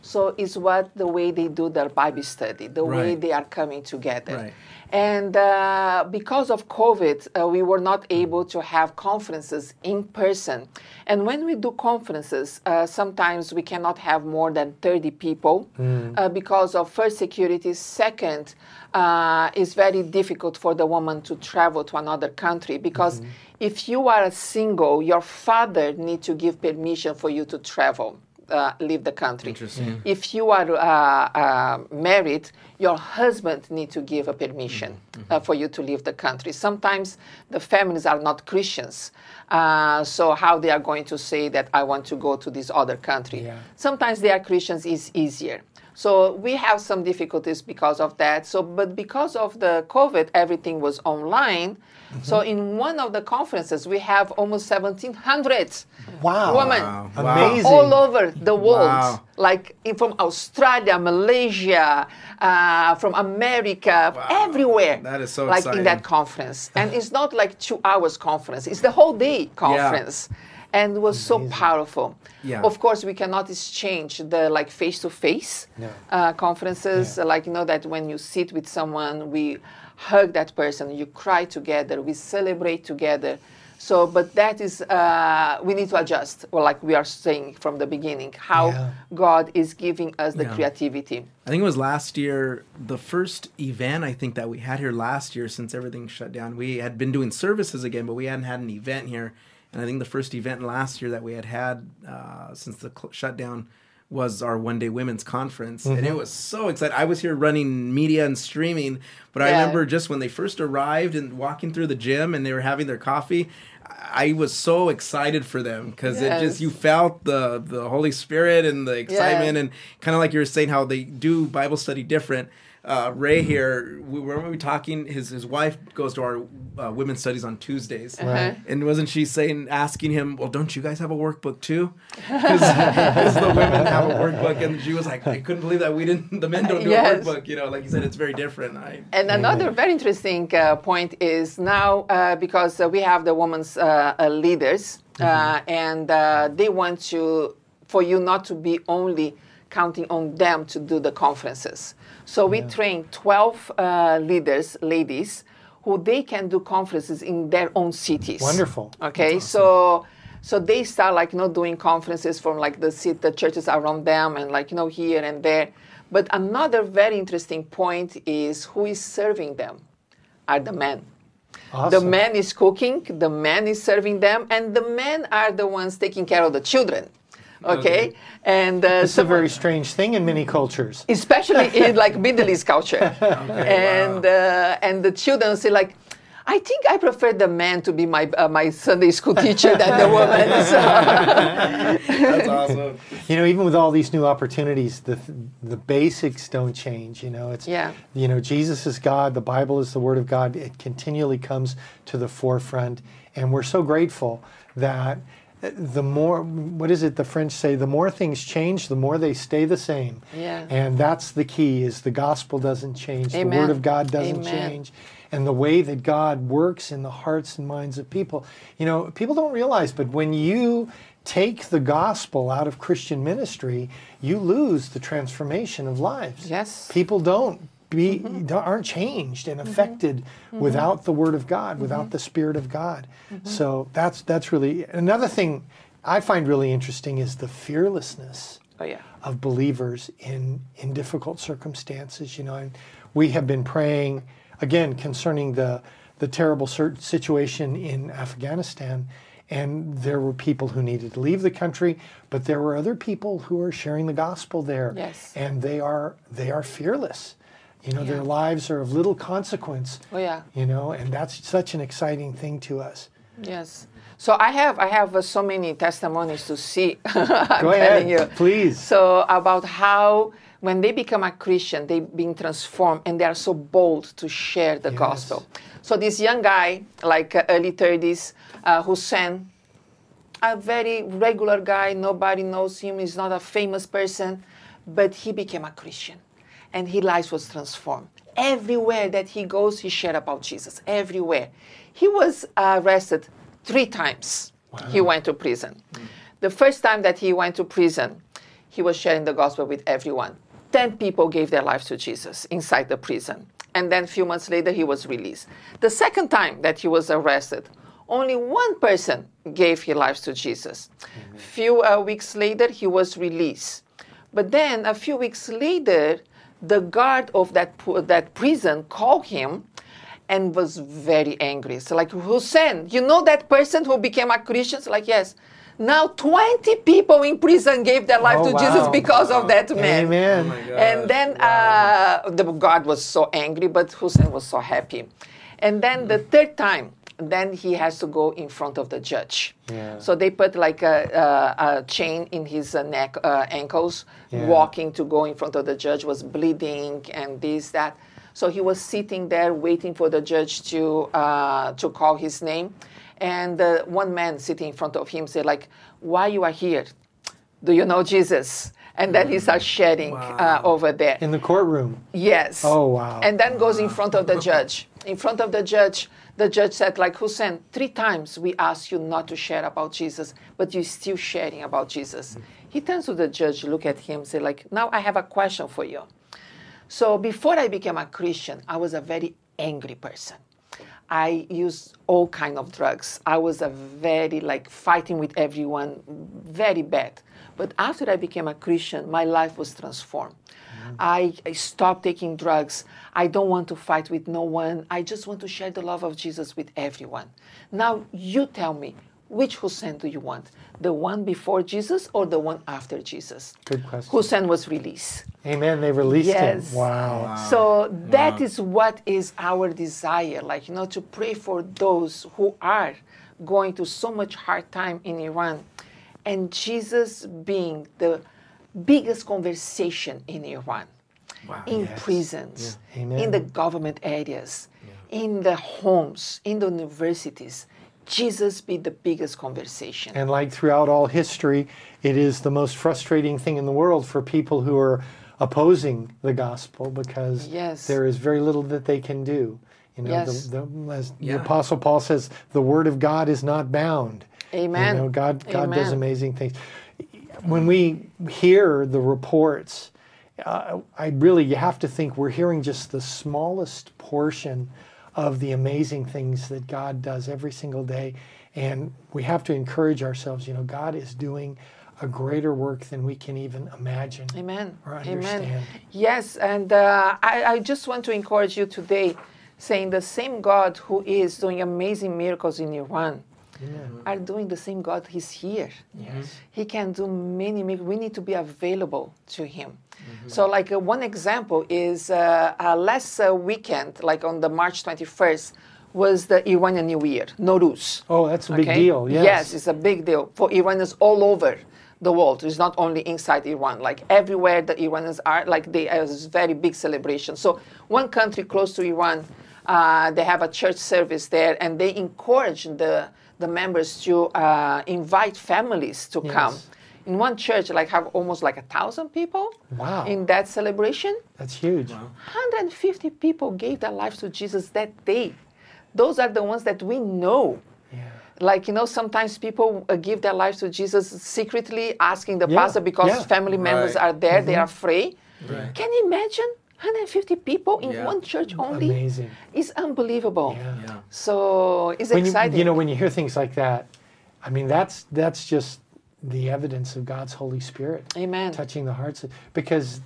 So it's what the way they do their Bible study, the way they are coming together. Right. And uh, because of COVID, uh, we were not able to have conferences in person. And when we do conferences, uh, sometimes we cannot have more than 30 people uh, because of first security. Second, uh, it's very difficult for the woman to travel to another country because if you are a single, your father needs to give permission for you to travel. Uh, leave the country. Interesting. If you are uh, uh, married, your husband need to give a permission uh, for you to leave the country. Sometimes the families are not Christians, uh, so how they are going to say that I want to go to this other country? Yeah. Sometimes they are Christians is easier. So we have some difficulties because of that. So, but because of the COVID, everything was online. So in one of the conferences, we have almost 1,700 Wow. women Wow. Amazing. all over the world, Wow. Like from Australia, Malaysia, uh, from America, everywhere. That is so like in that conference, and it's not like two hours conference; it's the whole day conference, and it was so powerful. Yeah. Of course, we cannot exchange the like face to face No. conferences. Like you know that when you sit with someone, we hug that person, you cry together, we celebrate together. So, but that is, uh, we need to adjust, or like we are saying from the beginning, how Yeah. God is giving us the Yeah. creativity. I think it was last year, the first event I think that we had here last year since everything shut down. We had been doing services again, but we hadn't had an event here. And I think the first event last year that we had had uh, since the cl- shutdown was our one day women's conference. And it mm-hmm. was so exciting. I was here running media and streaming, but I remember just when they first arrived and walking through the gym and they were having their coffee. I was so excited for them because it just you felt the the Holy Spirit and the excitement and kind of like you were saying how they do Bible study different. Uh, Ray here, we were we talking. His his wife goes to our uh, women's studies on Tuesdays, Right. and wasn't she saying asking him, "Well, don't you guys have a workbook too?" Because the women have a workbook, and she was like, "I couldn't believe that we didn't. The men don't do Yes. a workbook." You know, like you said, it's very different. I, And another very interesting uh, point is now uh, because uh, we have the women's uh, uh, leaders, uh, and uh, they want to for you not to be only counting on them to do the conferences. So we train 12 uh, leaders, ladies, who they can do conferences in their own cities. Wonderful. Okay, so so they start like you know doing conferences from like the city, the churches around them, and like you know here and there. But another very interesting point is who is serving them are the men. Awesome. The Awesome. man is cooking, the man is serving them, and the men are the ones taking care of the children. Okay, Okay. and uh, It's a very strange thing in many cultures. especially in like Middle East culture. and uh, and the children say like, I think I prefer the man to be my uh, my Sunday school teacher than the woman. So, that's awesome. You know, even with all these new opportunities, the the basics don't change. You know, it's Yeah. You know, Jesus is God. The Bible is the Word of God. It continually comes to the forefront, and we're so grateful that the more what is it the French say? The more things change, the more they stay the same. Yeah. And that's the key: is the gospel doesn't change, the Word of God doesn't Amen. change and the way that God works in the hearts and minds of people. You know, people don't realize, but when you take the gospel out of Christian ministry, you lose the transformation of lives. Yes. People don't be mm-hmm. don't- aren't changed and mm-hmm. affected mm-hmm. without the word of God, without the spirit of God. So that's that's really another thing I find really interesting is the fearlessness oh yeah, of believers in in difficult circumstances. You know, and we have been praying again concerning the the terrible situation in Afghanistan, and there were people who needed to leave the country, but there were other people who are sharing the gospel there. Yes. And they are they are fearless. You know, their lives are of little consequence. Oh, yeah. You know, and that's such an exciting thing to us. Yes. So I have I have uh, so many testimonies to see. I'm Go telling ahead, you. please. So about how when they become a Christian, they being transformed and they are so bold to share the Yes. gospel. So this young guy, like uh, early 30s, uh, Hussein, a very regular guy, nobody knows him, he's not a famous person, but he became a Christian and his life was transformed. Everywhere that he goes, he shared about Jesus. Everywhere. He was arrested three times. He went to prison. The first time that he went to prison, he was sharing the gospel with everyone. Ten people gave their lives to Jesus inside the prison. And then a few months later, he was released. The second time that he was arrested, only one person gave his life to Jesus. A Few uh, weeks later, he was released. But then a few weeks later, the guard of that, that prison called him and was very angry. So like, Hussein, you know that person who became a Christian? So like, yes. Now 20 people in prison gave their life Oh, to Jesus wow. because of that man. Amen. And then uh, the God was so angry, but Hussein was so happy. And then the third time, then he has to go in front of the judge. Yeah. So they put like a, a, a chain in his uh, neck, uh, ankles, Yeah. walking to go in front of the judge, was bleeding and this, that. So he was sitting there waiting for the judge to, uh, to call his name. And uh, one man sitting in front of him said, like, why you are here? Do you know Jesus? And then he starts shedding uh, over there. In the courtroom. Yes. Oh, wow. And then goes in front of the judge. In front of the judge, the judge said, like Hussein, three times we asked you not to share about Jesus, but you're still sharing about Jesus. He turns to the judge, look at him, say, like, now I have a question for you. So before I became a Christian, I was a very angry person. I used all kind of drugs. I was a very like fighting with everyone, very bad. But after I became a Christian, my life was transformed. I, I stopped taking drugs. I don't want to fight with no one. I just want to share the love of Jesus with everyone. Now you tell me, which Hussein do you want? The one before Jesus or the one after Jesus? Good question. Hussein was released. Amen. They released Yes. him. Wow. So that is what is our desire, like you know, to pray for those who are going through so much hard time in Iran, and Jesus being the biggest conversation in Iran, in Yes. prisons, Yeah. In the government areas, in the homes, in the universities. Jesus be the biggest conversation. And like throughout all history, it is the most frustrating thing in the world for people who are opposing the gospel because Yes. there is very little that they can do. You know, Yes. the, the, as Yeah. the Apostle Paul says, the word of God is not bound. Amen. You know, God, God does amazing things. When we hear the reports, uh, I really, you have to think we're hearing just the smallest portion of the amazing things that God does every single day. And we have to encourage ourselves, you know, God is doing a greater work than we can even imagine. Amen. or Amen. understand. Yes, and uh, I, I just want to encourage you today, saying the same God who is doing amazing miracles in Iran are doing the same God. He's here. Yes. He can do many miracles. We need to be available to Him. So, like uh, one example is uh, uh, last uh, weekend, like on the March 21st, was the Iranian New Year, Nowruz. Oh, that's a big deal. Yes. Yes, it's a big deal for Iranians all over the world. It's not only inside Iran. Like everywhere the Iranians are, like they have this very big celebration. So one country close to Iran, uh, they have a church service there, and they encourage the the members to uh, invite families to Yes. come. In one church, like have almost like a thousand people. Wow. In that celebration, That's huge. 150 people gave their lives to Jesus that day. Those are the ones that we know. Yeah. Like, you know, sometimes people uh, give their lives to Jesus secretly, asking the Yeah, pastor because yeah. family members Right. are there, they are afraid. Right. Can you imagine 150 people in Yeah. one church only? Amazing. It's unbelievable. Yeah. Yeah. So it's when exciting. You, you know, when you hear things like that, I mean, that's that's just the evidence of God's Holy Spirit Amen. touching the hearts. Of, because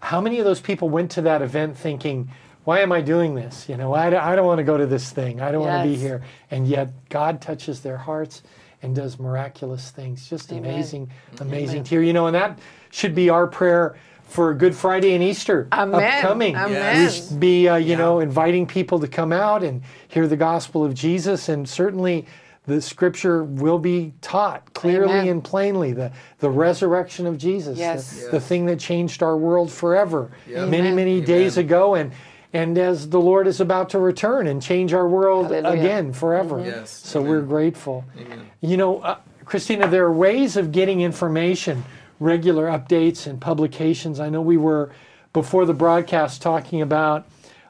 how many of those people went to that event thinking, "Why am I doing this? You know, I, don't- I don't want to go to this thing. I don't want to be Yes. here." And yet, God touches their hearts, and does miraculous things. Just amazing, mm-hmm. amazing to hear. You know, and that should be our prayer for Good Friday and Easter Amen. upcoming. Amen. We should be, uh, you know, inviting people to come out and hear the gospel of Jesus, and certainly the scripture will be taught clearly Amen. and plainly the, the resurrection of Jesus, the- Yes. the, thing that changed our world forever Yep. many, Amen. many days ago. And, and as the Lord is about to return and change our world Hallelujah. Mm-hmm. again forever. Yes. So Amen. we're grateful. Amen. You know, uh, Christina, there are ways of getting information, regular updates and publications. I know we were before the broadcast talking about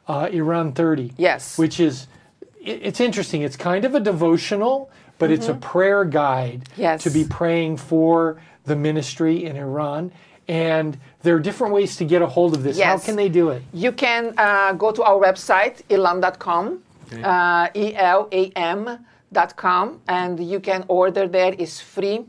uh, Iran 30. Yes. Which is, it- it's interesting. It's kind of a devotional, but it's a prayer guide Mm-hmm. Yes. to be praying for the ministry in Iran. And there are different ways to get a hold of this. Yes. How can they do it? You can uh, go to our website, elam.com, uh, E-L-A-M.com, and you can order there. It's free.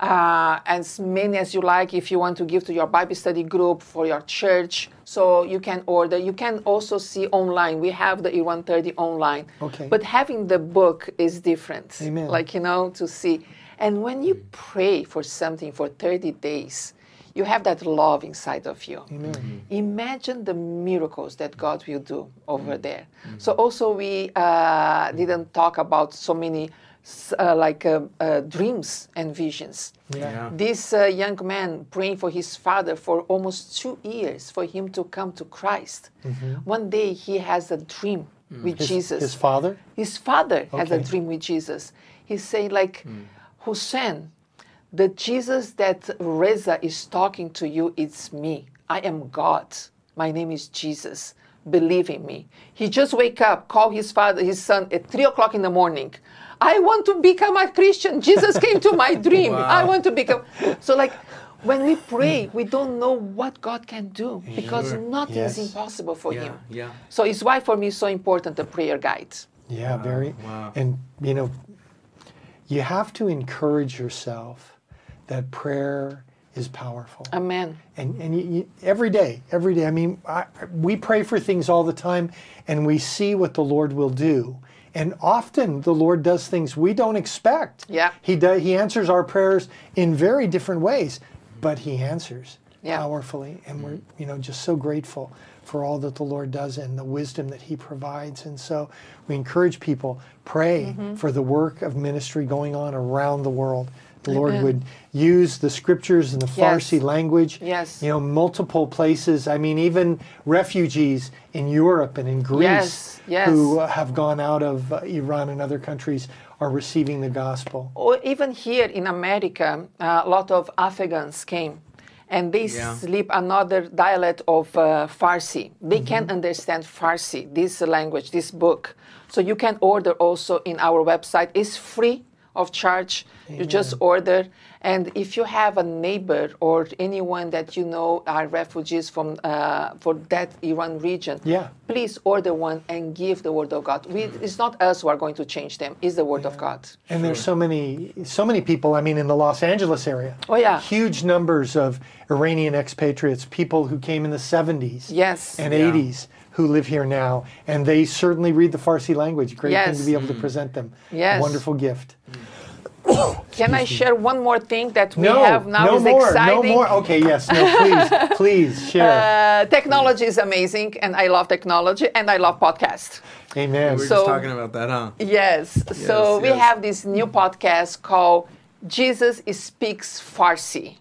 Uh, as many as you like if you want to give to your Bible study group, for your church. So you can order. You can also see online. We have the Iran 30 online. Okay. But having the book is different. Amen. Like, you know, to see. And when you pray for something for 30 days, you have that love inside of you. Amen. Imagine the miracles that God will do over there. So also we uh, didn't talk about so many s- uh, like uh, uh, dreams and visions. Yeah. This uh, young man praying for his father for almost two years for him to come to Christ. One day he has a dream with Jesus. His father? His father has a dream with Jesus. He's saying like, Hussein, the Jesus that Reza is talking to you, it's me. I am God. My name is Jesus. Believe in me. He just wake up, call his father, his son at three o'clock in the morning. I want to become a Christian. Jesus came to my dream. I want to become. So like, when we pray, hmm. we don't know what God can do because nothing Yes. is impossible for Yeah, Him. yeah. So it's why for me it's so important the prayer guide. Yeah, very. wow. And you know, you have to encourage yourself that prayer is powerful. Amen. and and you, you, every day, every day. I mean, I, we pray for things all the time, and we see what the Lord will do. And often the Lord does things we don't expect. Yeah. He does. He answers our prayers in very different ways, but He answers Yeah. powerfully, and we're you know just so grateful for all that the Lord does and the wisdom that He provides. And so we encourage people pray Mm-hmm. for the work of ministry going on around the world. The Lord would use the scriptures in the Yes. Farsi language. Yes. You know, multiple places. I mean, even refugees in Europe and in Greece Yes, yes. who have gone out of uh, Iran and other countries are receiving the gospel. Or even here in America, uh, a lot of Afghans came and they Yeah. sleep another dialect of uh, Farsi. They can't understand Farsi, this language, this book. So you can order also in our website. It's free of charge. You just order. And if you have a neighbor or anyone that you know are refugees from uh, for that Iran region, Yeah. please order one and give the word of God. We, it's not us who are going to change them; it's the word of God. And there's so many, so many people. I mean, in the Los Angeles area. Oh, yeah. Huge numbers of Iranian expatriates, people who came in the 70s Yes. and Yeah. 80s who live here now, and they certainly read the Farsi language. Great thing to be able to present them. Yes. Wonderful gift. Can I share one more thing that we no, have now no is more, exciting? no more. Okay, yes, no, please, please share. Uh, technology is amazing, and I love technology, and I love podcast. Amen. We were So- just talking about that, huh? Yes. so we have this new podcast called Jesus Speaks Farsi.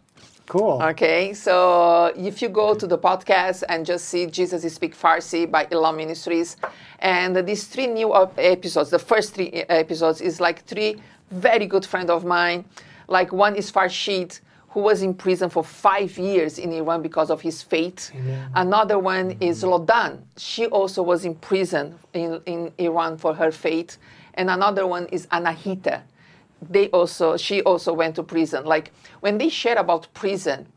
Cool. Okay, so if you go to the podcast and just see Jesus Speak Farsi by Elam Ministries, and these three new episodes, the first three e- episodes is like three very good friend of mine. Like one is Farshid, who was in prison for five years in Iran because of his faith. Another one is Lodan. She also was in prison in, in Iran for her faith. And another one is Anahita they also she also went to prison. Like when they share about prison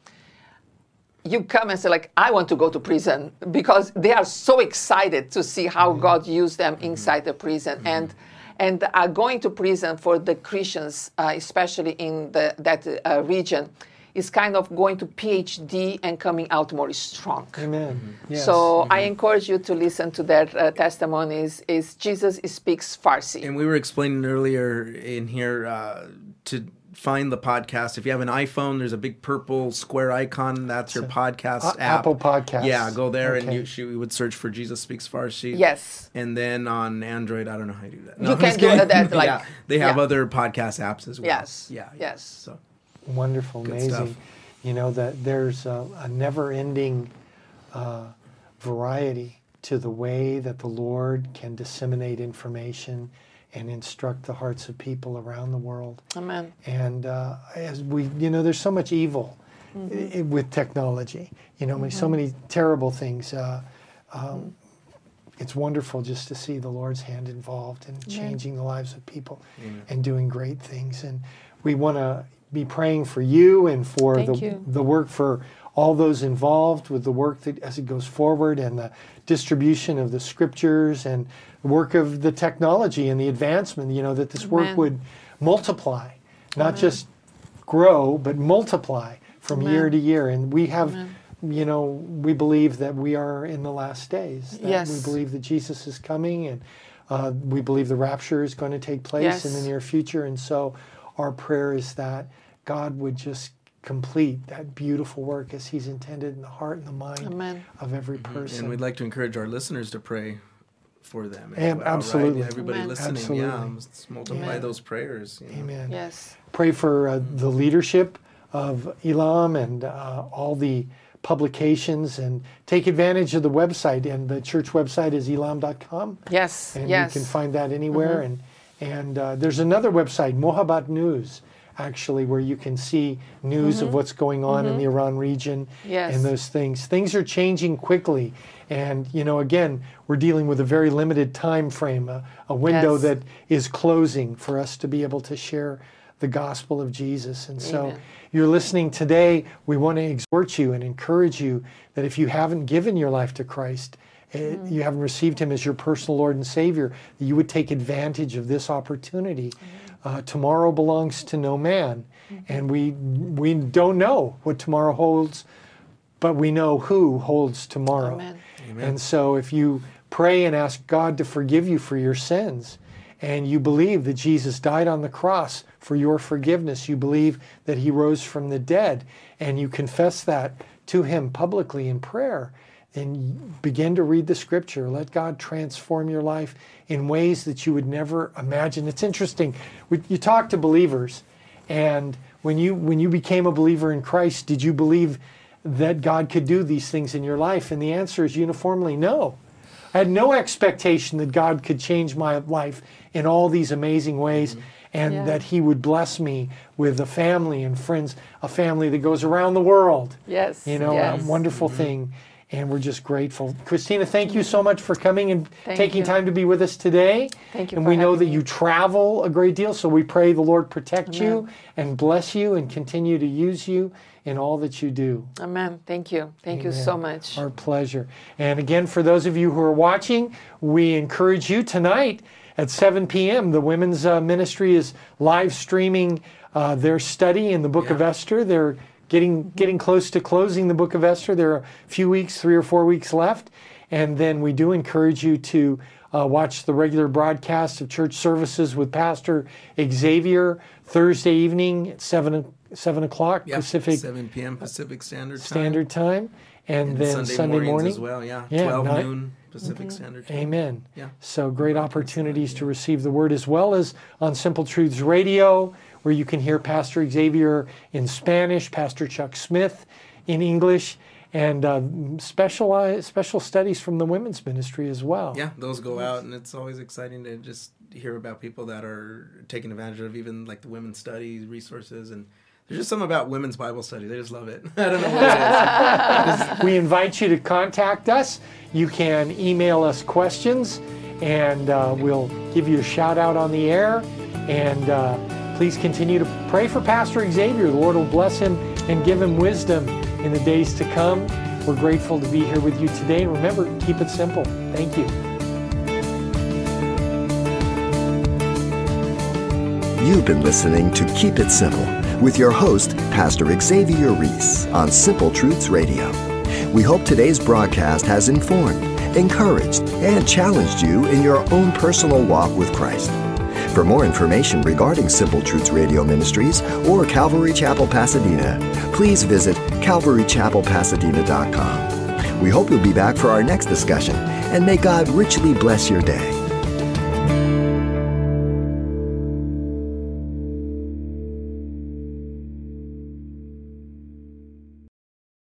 you come and say like i want to go to prison because they are so excited to see how god used them inside the prison. And and are going to prison for the christians uh, especially in the, that uh, region is kind of going to phd and coming out more strong Amen. Yes. so i encourage you to listen to their uh, testimonies is jesus speaks farsi And we were explaining earlier in here, uh, to find the podcast. If you have an iPhone, there's a big purple square icon. That's your podcast A- app. Apple Podcast. Yeah, go there and Okay. you, she would search for Jesus Speaks Farsi. Yes. And then on Android, I don't know how you do that. You I'm can just do that, like- yeah, they have yeah. other podcast apps as well. Yes. Yeah. yeah. Yes. So Wonderful, Good amazing. stuff. You know that there's a, a never-ending uh, variety to the way that the Lord can disseminate information and instruct the hearts of people around the world. Amen. And uh, as we, you know, there's so much evil Mm-hmm. i- with technology. You know, so many terrible things. Uh, um, Mm-hmm. it's wonderful just to see the Lord's hand involved in changing the lives of people and doing great things. And we want to be praying for you and for Thank the, you. the work for all those involved with the work that as it goes forward and the distribution of the scriptures and the work of the technology and the advancement, you know, that this work Amen. would multiply, not just grow, but multiply from Amen. year to year. And we have, you know, we believe that we are in the last days. That We believe that Jesus is coming and uh, we believe the rapture is going to take place in the near future. And so our prayer is that God would just complete that beautiful work as He's intended in the heart and the mind Amen. of every person. and we'd like to encourage our listeners to pray for them. as Ab- well, right? absolutely. Everybody Amen. listening, Absolutely. yeah, let's multiply Amen. those prayers. you know. Amen. Yes. pray for uh, the leadership of Elam and uh, all the publications and take advantage of the website and the church website is elam.com Yes. and yes. Mm-hmm. you can find that anywhere and and uh, there's another website Mohabbat News actually where you can see news of what's going on in the Iran region Mm-hmm. Yes. and those things things are changing quickly and you know again we're dealing with a very limited time frame a, a window Yes. that is closing for us to be able to share the gospel of Jesus and so Amen. you're listening today we want to exhort you and encourage you that if you haven't given your life to Christ uh, Mm-hmm. you haven't received him as your personal Lord and Savior, that you would take advantage of this opportunity. Mm-hmm. Uh, tomorrow belongs to no man, and we we don't know what tomorrow holds, but we know who holds tomorrow. Amen. And so, if you pray and ask God to forgive you for your sins, and you believe that Jesus died on the cross for your forgiveness, you believe that he rose from the dead, and you confess that to him publicly in prayer, then begin to read the scripture. Let God transform your life in ways that you would never imagine. It's interesting. You talk to believers, and when you when you became a believer in Christ, did you believe that God could do these things in your life? And the answer is uniformly no. I had no expectation that God could change my life in all these amazing ways mm-hmm. and Yeah. that He would bless me with a family and friends, a family that goes around the world. Yes. You know, yes. a wonderful mm-hmm. thing. And we're just grateful. Christina, thank you so much for coming and Thank taking you. time to be with us today. Thank you And for we know that me. you travel a great deal, so we pray the Lord protect you and bless you and continue to use you in all that you do. Amen. Thank you. Thank you so much. Our pleasure. And again, for those of you who are watching, we encourage you tonight at 7 p.m. The women's uh, ministry is live streaming uh, their study in the book of Esther. They're getting getting close to closing the book of Esther. There are a few weeks, three or four weeks left, and then we do encourage you to. Uh, watch the regular broadcast of church services with Pastor Xavier Thursday evening at seven seven o'clock Yeah, Pacific 7 p.m. Pacific Standard Time. Standard Time, and, And then Sunday, Sunday, morning as well, yeah. Yeah, 12 nine- noon Pacific Standard Time. Amen. Yeah. So great opportunities to receive the word as well as on Simple Truths Radio, where you can hear Pastor Xavier in Spanish, Pastor Chuck Smith in English, and uh, specialized special studies from the women's ministry as well. Yeah, those go out, and it's always exciting to just hear about people that are taking advantage of even like the women's studies resources. And there's just something about women's Bible study. They just love it. I don't know what it is. We invite you to contact us. You can email us questions, and uh, we'll give you a shout out on the air. And uh, please continue to pray for Pastor Xavier. The Lord will bless him and give him wisdom in the days to come. We're grateful to be here with you today. And remember, keep it simple. Thank you. You've been listening to Keep It Simple with your host, Pastor Xavier Reese on Simple Truths Radio. We hope today's broadcast has informed, encouraged, and challenged you in your own personal walk with Christ. For more information regarding Simple Truths Radio Ministries or Calvary Chapel Pasadena, please visit calvarychapelpasadena.com. We hope you'll be back for our next discussion, and may God richly bless your day.